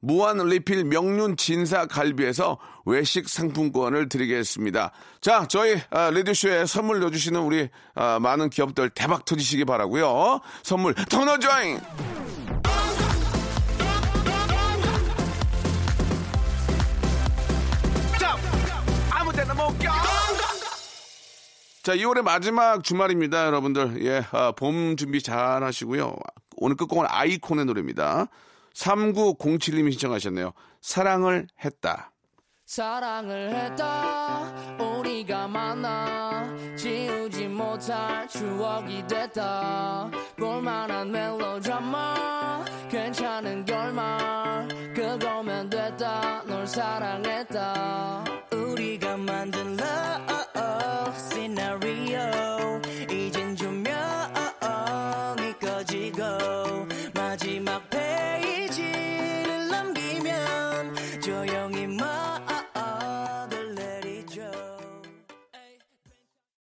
무한 리필 명륜 진사 갈비에서 외식 상품권을 드리겠습니다. 자, 저희 아, 라디오쇼에 선물 넣어주시는 우리 아, 많은 기업들 대박 터지시기 바라고요. 선물 가. 자, 2월의 마지막 주말입니다, 여러분들. 예, 아, 봄 준비 잘 하시고요. 오늘 끝곡은 아이콘의 노래입니다. 3907님이 신청하셨네요. 사랑을 했다. 사랑을 했다 우리가 만나 지우지 못할 추억이 됐다 볼만한 멜로드라마 괜찮은 결말 그거면 됐다 널 사랑했다 우리가